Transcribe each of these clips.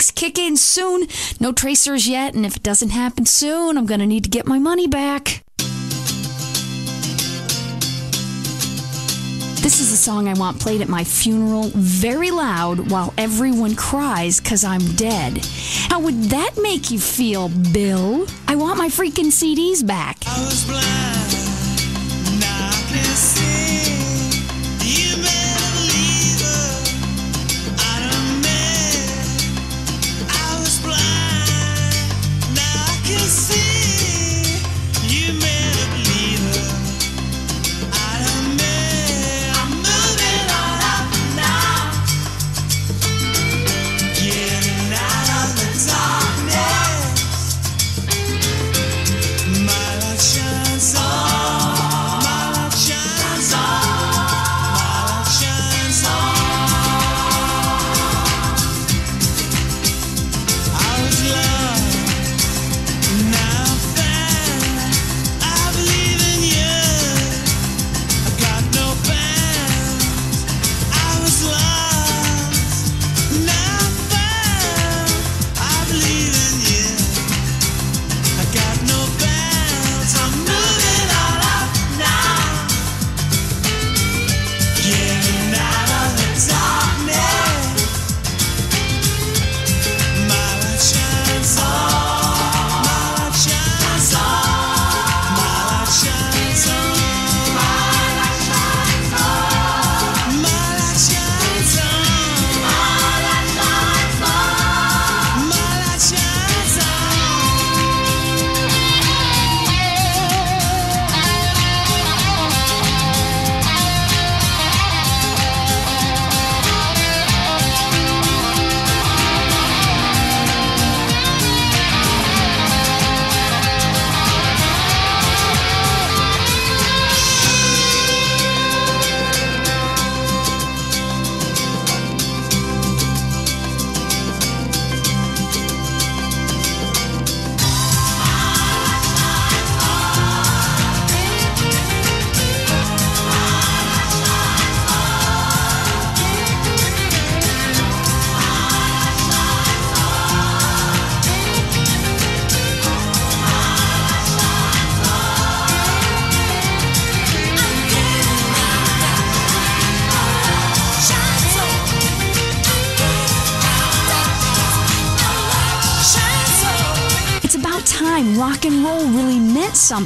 drugs kick in soon. No tracers yet, and if it doesn't happen soon, I'm gonna need to get my money back. This is a song I want played at my funeral very loud while everyone cries because I'm dead. How would that make you feel, Bill? I want my freaking CDs back.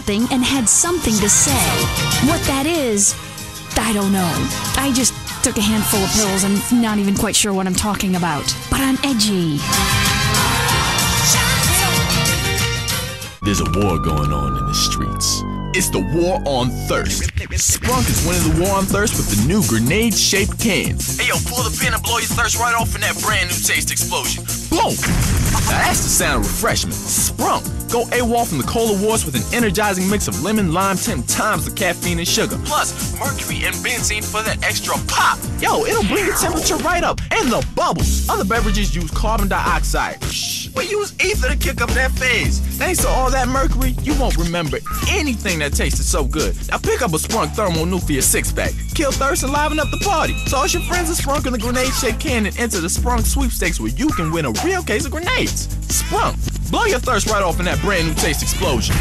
Something and had something to say. What that is, I don't know. I just took a handful of pills and not even quite sure what I'm talking about. But I'm edgy. There's a war going on in the streets. It's the war on thirst. Sprunk is winning the war on thirst with the new grenade shaped cans. Hey yo, pull the pin and blow your thirst right off in that brand new taste explosion. Boom! Now that's the sound of refreshment. Sprunk. Go AWOL from the cola wars with an energizing mix of lemon, lime, 10 times the caffeine and sugar. Plus, mercury and benzene for that extra pop. Yo, it'll bring your temperature right up. And the bubbles. Other beverages use carbon dioxide. We use ether to kick up that phase. Thanks to all that mercury, you won't remember anything that tasted so good. Now pick up a Sprunk Thermonuclear six pack. Kill thirst and liven up the party. Toss your friends a Sprunk in the grenade shaped can and enter the Sprunk sweepstakes where you can win a real case of grenades. Sprunk. Blow your thirst right off in that brand new taste explosion.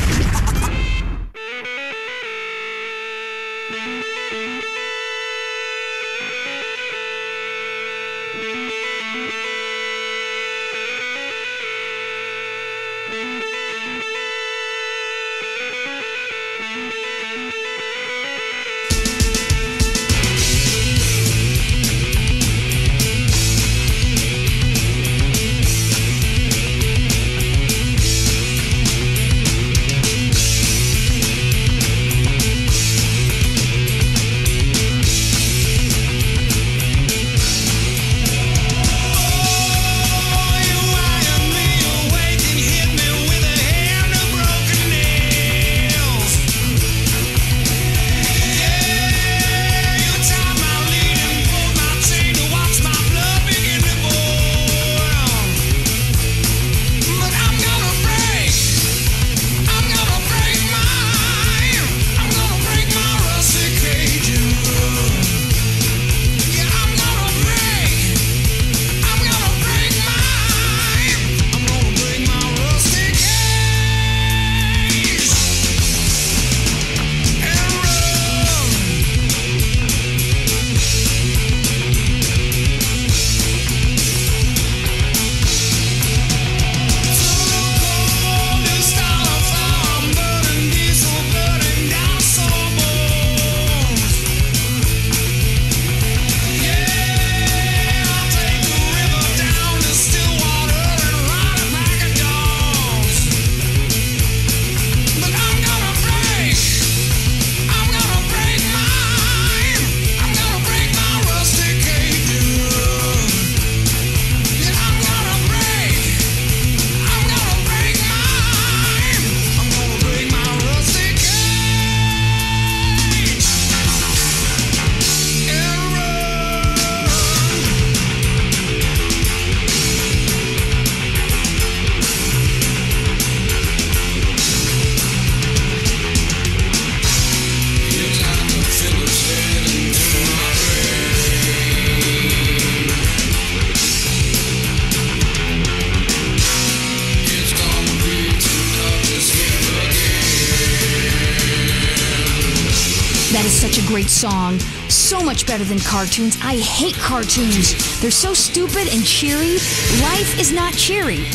Better than cartoons. I hate cartoons. They're so stupid and cheery. Life is not cheery.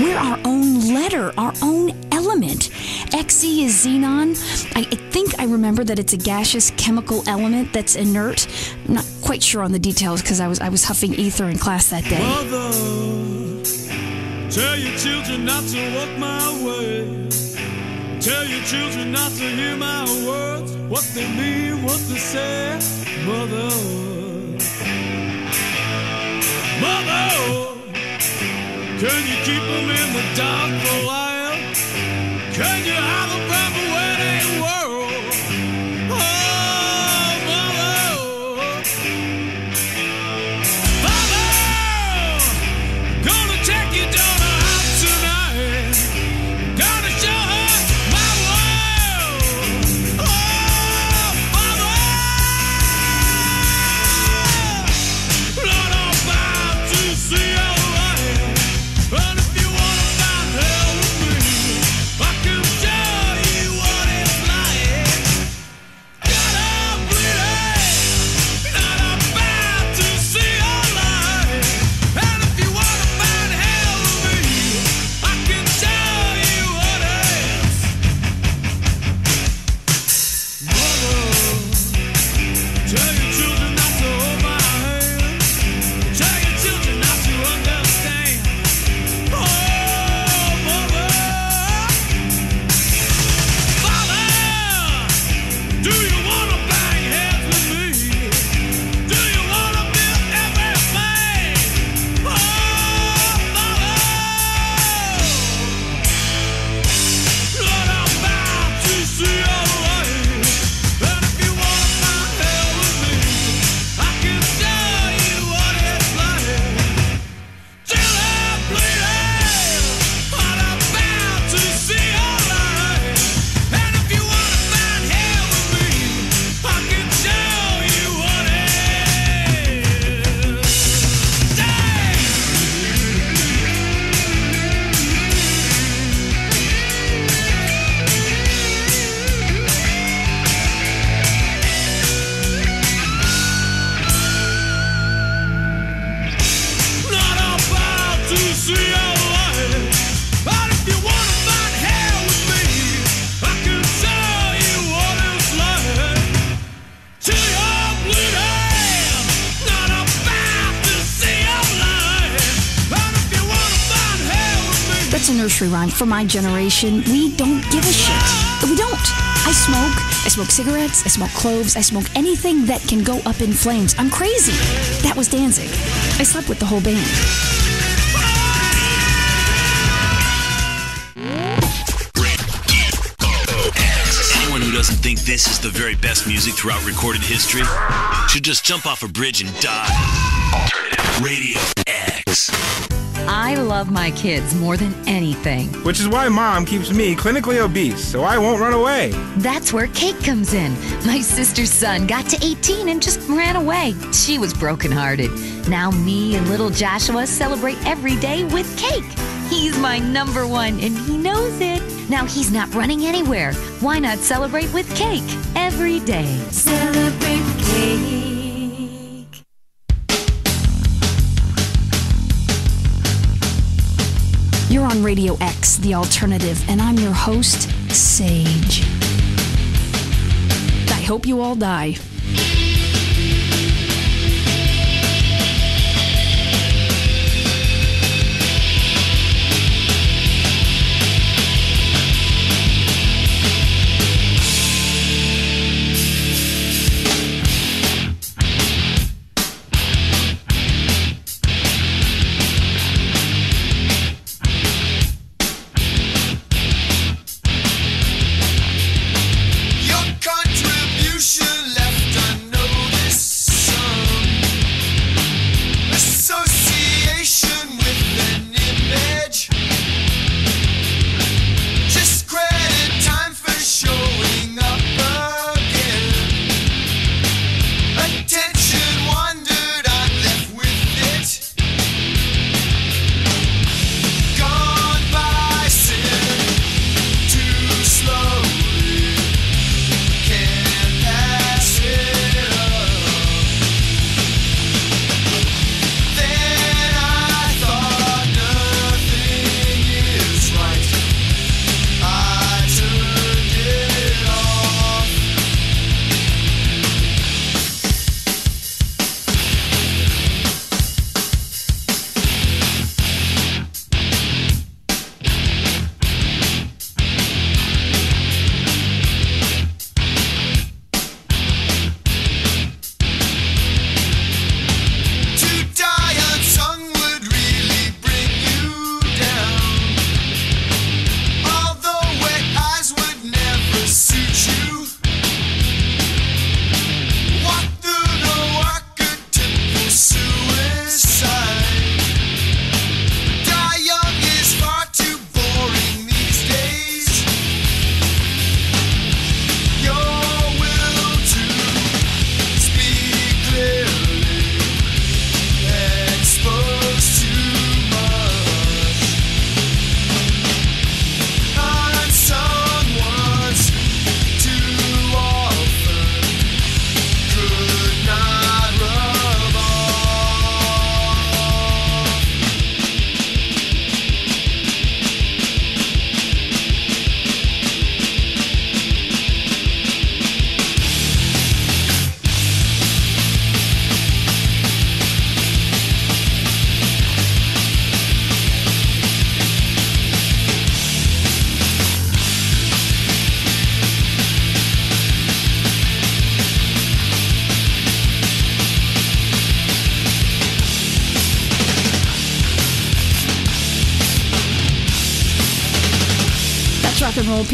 We're our own letter, our own element. Xe is xenon. I, I think I remember that it's a gaseous chemical element that's inert. I'm not quite sure on the details because I was I was huffing ether in class that day. Mother, tell your children not to walk my way. Tell your children not to hear my words, what they mean, what they say. Mother, mother, can you keep them in the dark for a Can you from the For my generation, we don't give a shit. We don't. I smoke. I smoke cigarettes. I smoke cloves. I smoke anything that can go up in flames. I'm crazy. That was Danzig. I slept with the whole band. Anyone who doesn't think this is the very best music throughout recorded history should just jump off a bridge and die. Alternative Radio X. I love my kids more than anything. Which is why mom keeps me clinically obese, so I won't run away. That's where cake comes in. My sister's son got to 18 and just ran away. She was brokenhearted. Now me and little Joshua celebrate every day with cake. He's my number one and he knows it. Now he's not running anywhere. Why not celebrate with cake every day? Celebrate cake. You're on Radio X, the alternative, and I'm your host, Sage. I hope you all die.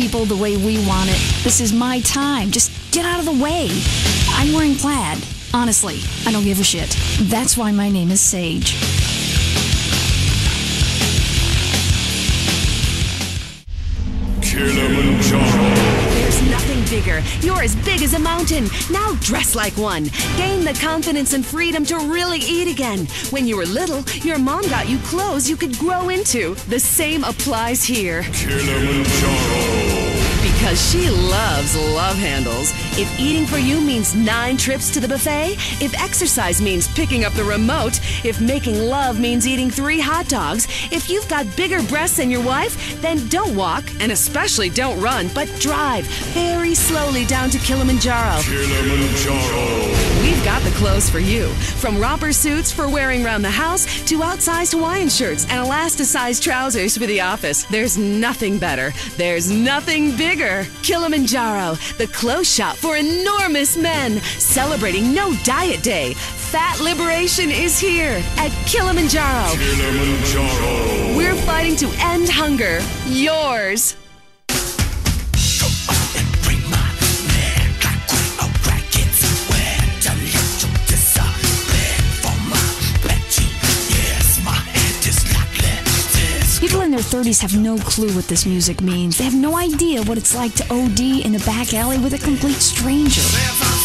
People the way we want it. This is my time. Just get out of the way. I'm wearing plaid. Honestly, I don't give a shit. That's why my name is Sage. There's nothing bigger. You're as big as a mountain. Now dress like one. Gain the confidence and freedom to really eat again. When you were little, your mom got you clothes you could grow into. The same applies here. Kilimanjaro. Because she loves love handles. If eating for you means nine trips to the buffet, if exercise means picking up the remote, if making love means eating three hot dogs, if you've got bigger breasts than your wife, then don't walk, and especially don't run, but drive very slowly down to Kilimanjaro. Kilimanjaro. We've got the clothes for you. From romper suits for wearing around the house to outsized Hawaiian shirts and elasticized trousers for the office. There's nothing better. There's nothing bigger. Kilimanjaro, the clothes shop for enormous men, celebrating No Diet Day. Fat liberation is here at Kilimanjaro. Kilimanjaro. We're fighting to end hunger. Yours. 30s have no clue what this music means. They have no idea what it's like to OD in a back alley with a complete stranger.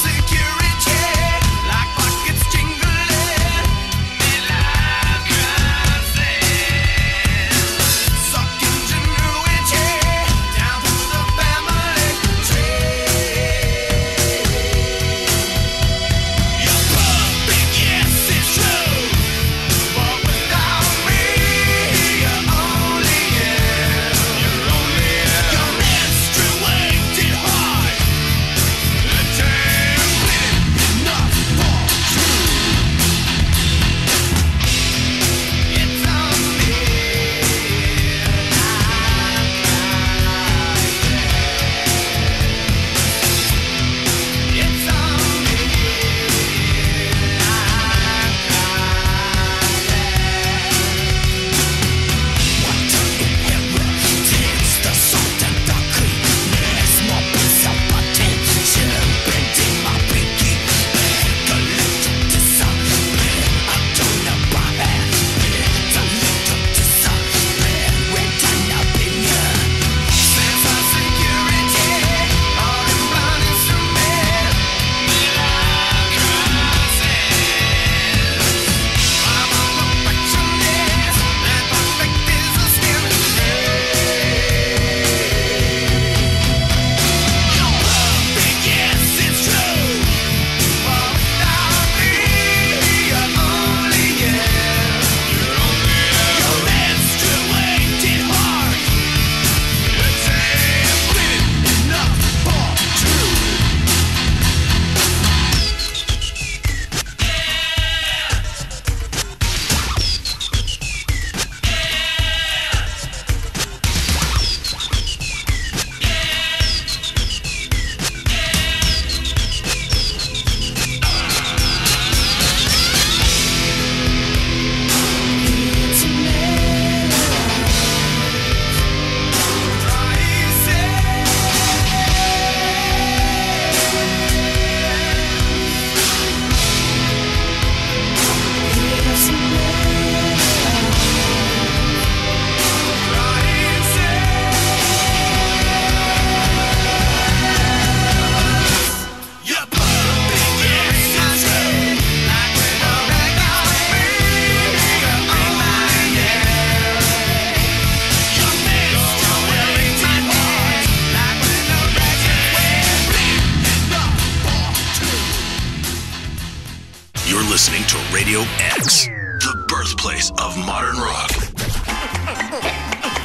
Radio X, the birthplace of modern rock.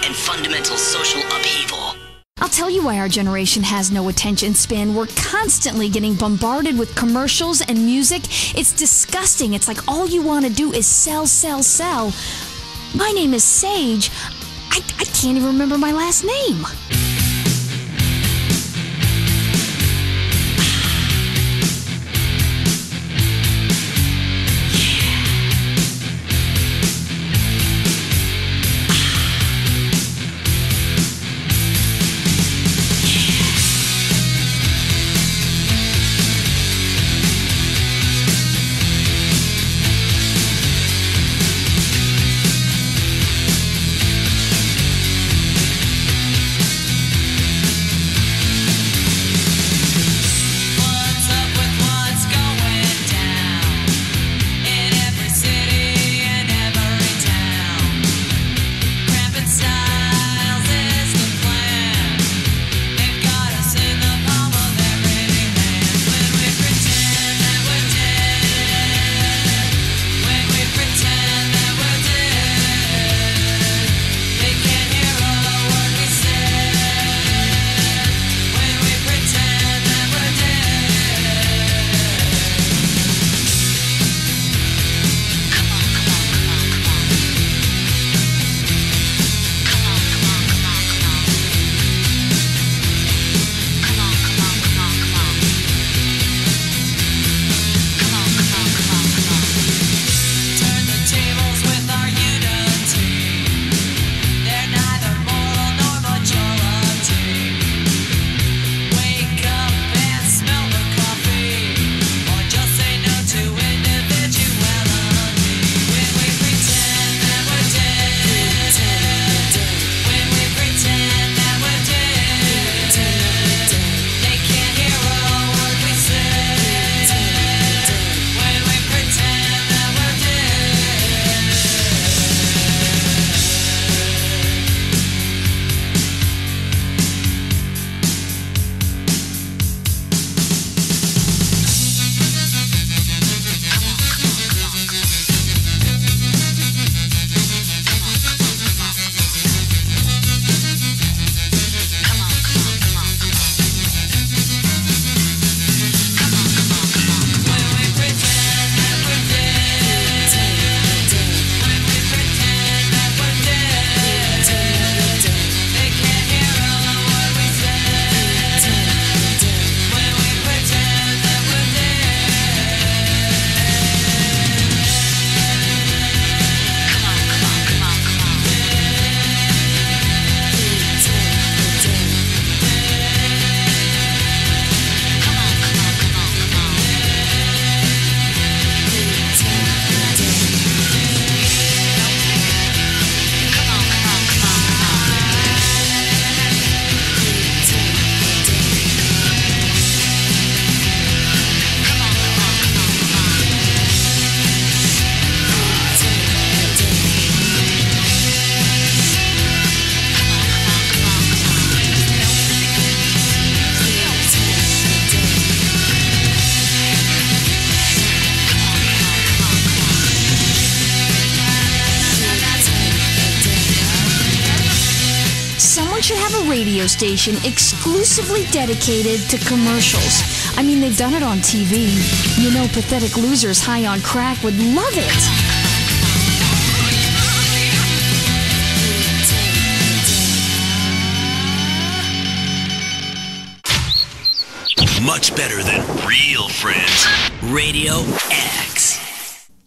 and fundamental social upheaval. I'll tell you why our generation has no attention span. We're constantly getting bombarded with commercials and music. It's disgusting. It's like all you want to do is sell, sell, sell. My name is Sage. I, I can't even remember my last name. Station exclusively dedicated to commercials. I mean, they've done it on TV. You know, pathetic losers high on crack would love it. Much better than real friends. Radio X.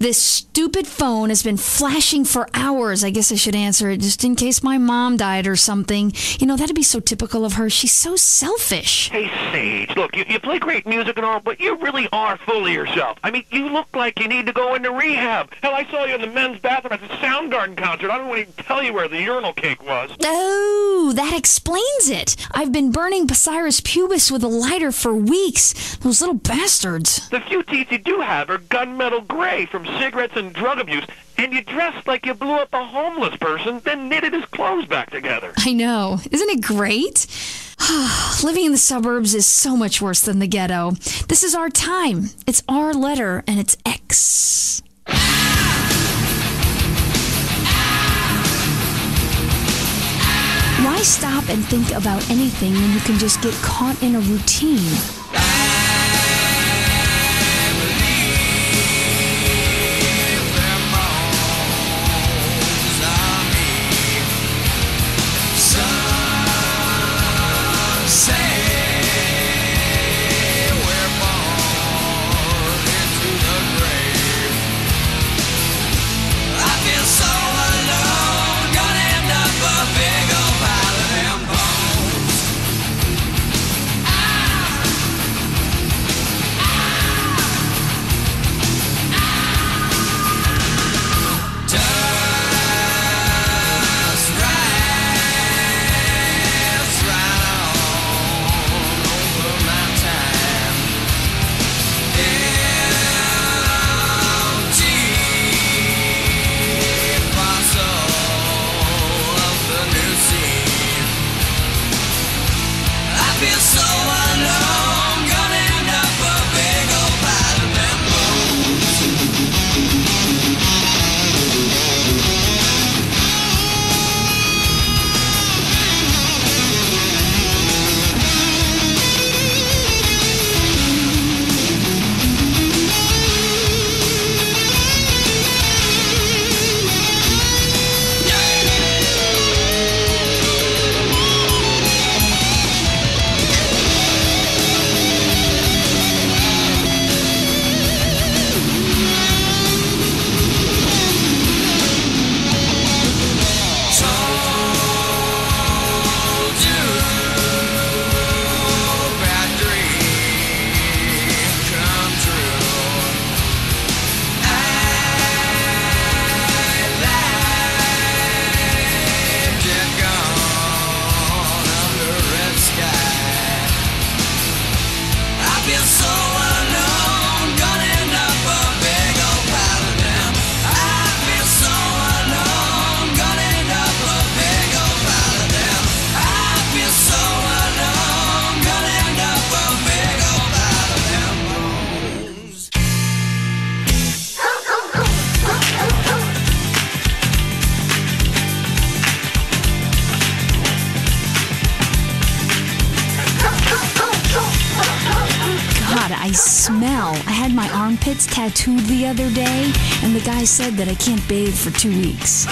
This stupid phone has been flashing for hours. I guess I should answer it just in case my mom died or something. You know, that'd be so typical of her. She's so selfish. Hey, Sage, look, you, you play great music and all, but you really are full of yourself. I mean, you look like you need to go into rehab. Hell, I saw you in the men's bathroom at the Soundgarden concert. I don't want to even tell you where the urinal cake was. Oh, that explains it. I've been burning Pthirus pubis with a lighter for weeks. Those little bastards. The few teeth you do have are gunmetal gray from cigarettes and drug abuse, and you dressed like you blew up a homeless person, then knitted his clothes back together. I know. Isn't it great? Living in the suburbs is so much worse than the ghetto. This is our time. It's our letter, and it's X. Why stop and think about anything when you can just get caught in a routine? I had my armpits tattooed the other day, and the guy said that I can't bathe for two weeks.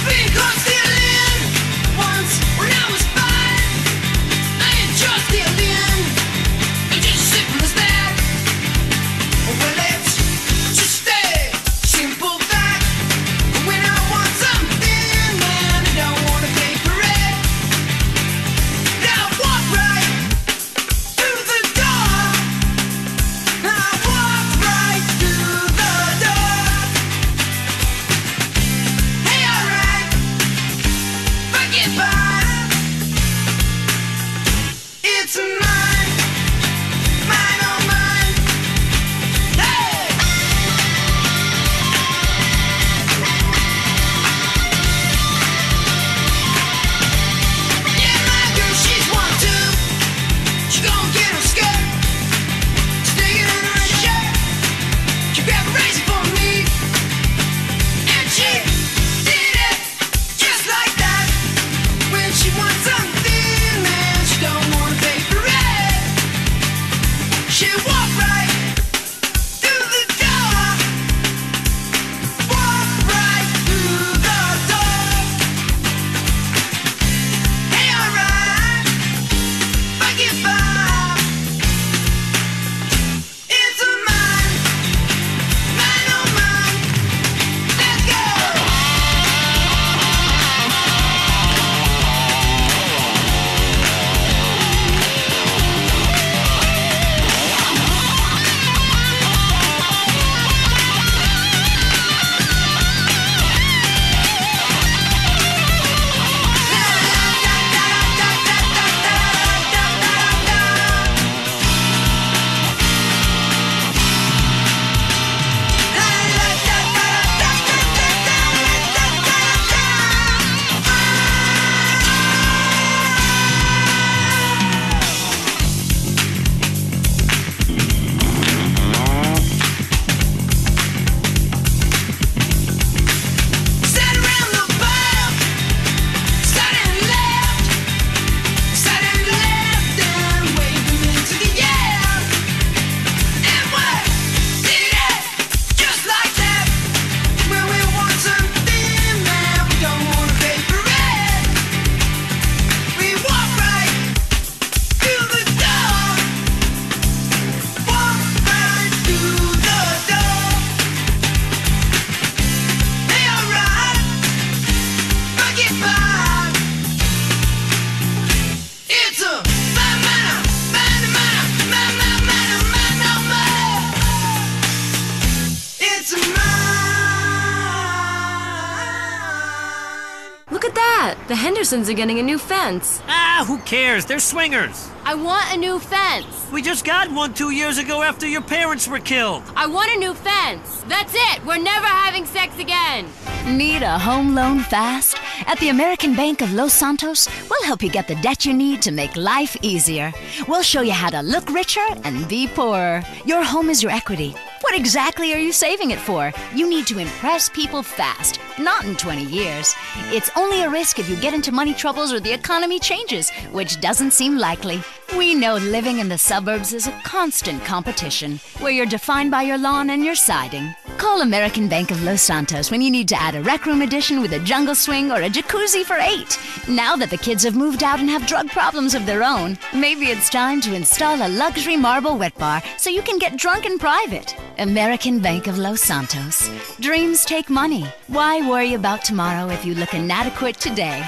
That! The Hendersons are getting a new fence. Ah, who cares? They're swingers. I want a new fence. We just got one two years ago after your parents were killed. I want a new fence. That's it. We're never having sex again. Need a home loan fast? At the American Bank of Los Santos, we'll help you get the debt you need to make life easier. We'll show you how to look richer and be poorer. Your home is your equity. What exactly are you saving it for? You need to impress people fast, not in 20 years. It's only a risk if you get into money troubles or the economy changes, which doesn't seem likely. We know living in the suburbs is a constant competition, where you're defined by your lawn and your siding. Call American Bank of Los Santos when you need to add a rec room addition with a jungle swing or a jacuzzi for eight. Now that the kids have moved out and have drug problems of their own, maybe it's time to install a luxury marble wet bar so you can get drunk in private. American Bank of Los Santos. Dreams take money. Why worry about tomorrow if you look inadequate today?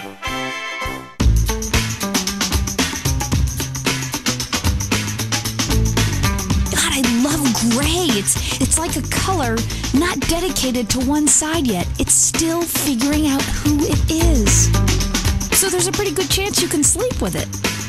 God, I love gray. It's it's like a color not dedicated to one side yet. It's still figuring out who it is. So there's a pretty good chance you can sleep with it.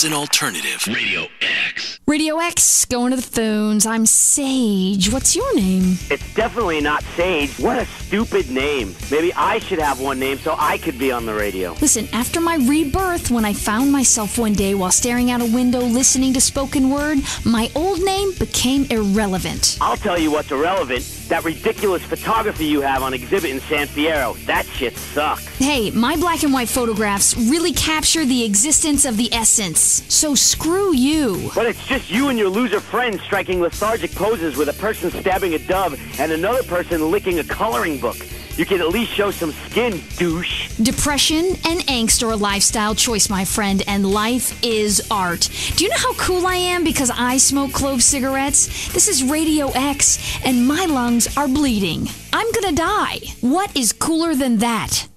There's an alternative. Radio X. Radio X, going to the phones. I'm Sage. What's your name? It's definitely not Sage. What a stupid name. Maybe I should have one name so I could be on the radio. Listen, after my rebirth, when I found myself one day while staring out a window listening to spoken word, my old name became irrelevant. I'll tell you what's irrelevant. That ridiculous photography you have on exhibit in San Fierro. That shit sucks. Hey, my black and white photographs really capture the existence of the essence. So screw you. But it's just you and your loser friends striking lethargic poses with a person stabbing a dove and another person licking a coloring book. You can at least show some skin, douche. Depression and angst are a lifestyle choice, my friend, and life is art. Do you know how cool I am because I smoke clove cigarettes? This is Radio X, and my lungs are bleeding. I'm gonna die. What is cooler than that?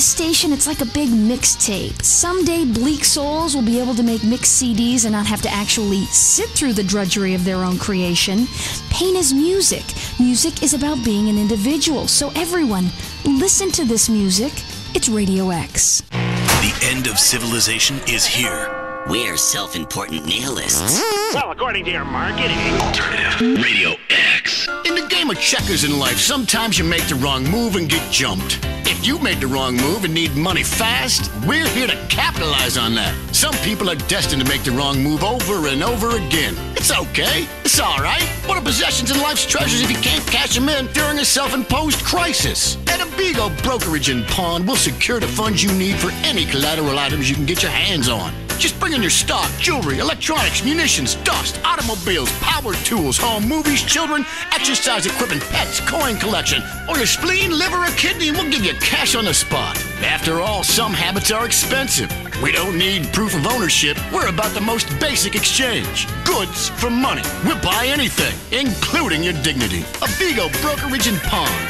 this station, it's like a big mixtape. Someday, Bleak Souls will be able to make mix CDs and not have to actually sit through the drudgery of their own creation. Pain is music. Music is about being an individual. So, everyone, listen to this music. It's Radio X. The end of civilization is here. We're self important nihilists. Well, according to your marketing, alternative Radio X. In the game of checkers in life, sometimes you make the wrong move and get jumped. You made the wrong move and need money fast. We're here to capitalize on that. Some people are destined to make the wrong move over and over again. It's okay. It's all right. What are possessions and life's treasures if you can't cash them in during a self-imposed crisis? At Abigo Brokerage and Pawn, we'll secure the funds you need for any collateral items you can get your hands on. Just bring in your stock, jewelry, electronics, munitions, dust, automobiles, power tools, home movies, children, exercise equipment, pets, coin collection, or your spleen, liver, or kidney, and we'll give you cash on the spot. After all, some habits are expensive. We don't need proof of ownership. We're about the most basic exchange goods for money. We'll buy anything, including your dignity. A Vigo brokerage and pawn.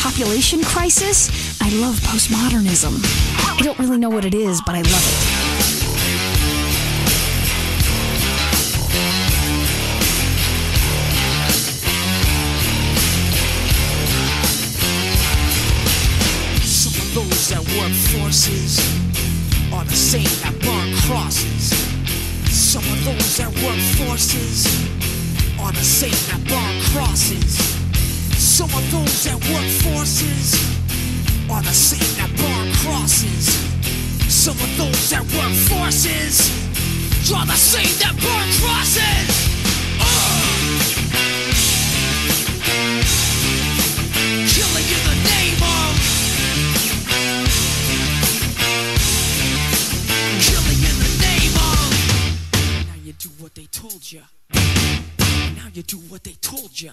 population crisis, I love postmodernism. I don't really know what it is, but I love it. that work forces are the same that burn crosses. Some of those that work forces are the same that burn crosses. Some of those that work forces are the same that burn crosses. Some of those that work forces draw the same that burn crosses. Uh! Killing in the name of. Killing in the name of. Now you do what they told you. Now you do what they told you.